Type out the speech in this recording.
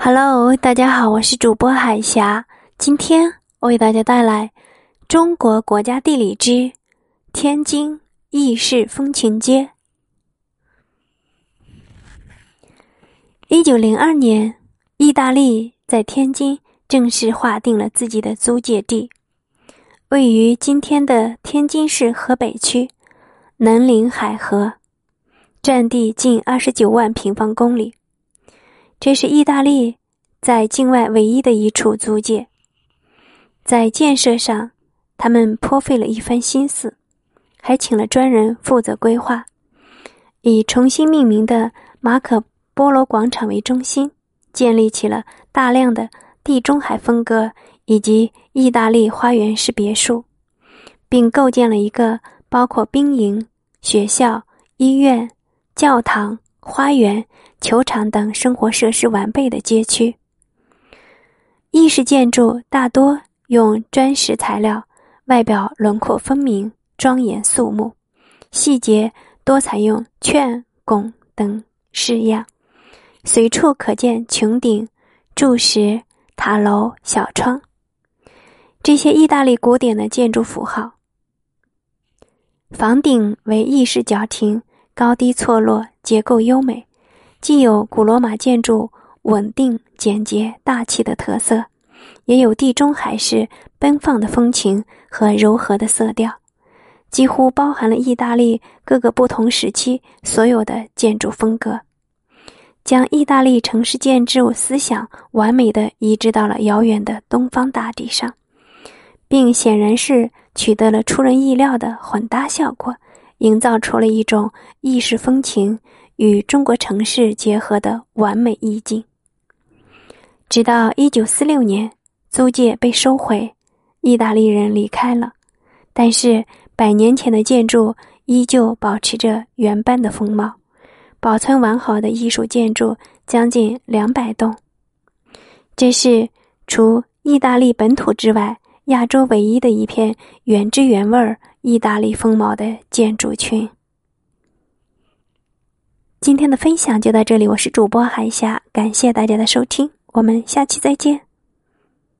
Hello，大家好，我是主播海霞。今天我为大家带来《中国国家地理之天津意式风情街》。一九零二年，意大利在天津正式划定了自己的租界地，位于今天的天津市河北区，南临海河，占地近二十九万平方公里。这是意大利在境外唯一的一处租界，在建设上，他们颇费了一番心思，还请了专人负责规划，以重新命名的马可波罗广场为中心，建立起了大量的地中海风格以及意大利花园式别墅，并构建了一个包括兵营、学校、医院、教堂。花园、球场等生活设施完备的街区。意式建筑大多用砖石材料，外表轮廓分明、庄严肃穆，细节多采用券拱等式样，随处可见穹顶、柱石、塔楼、小窗，这些意大利古典的建筑符号。房顶为意式角亭。高低错落，结构优美，既有古罗马建筑稳定、简洁、大气的特色，也有地中海式奔放的风情和柔和的色调，几乎包含了意大利各个不同时期所有的建筑风格，将意大利城市建筑思想完美的移植到了遥远的东方大地上，并显然是取得了出人意料的混搭效果。营造出了一种意式风情与中国城市结合的完美意境。直到一九四六年，租界被收回，意大利人离开了，但是百年前的建筑依旧保持着原般的风貌，保存完好的艺术建筑将近两百栋。这是除意大利本土之外，亚洲唯一的一片原汁原味儿。意大利风貌的建筑群。今天的分享就到这里，我是主播韩霞，感谢大家的收听，我们下期再见。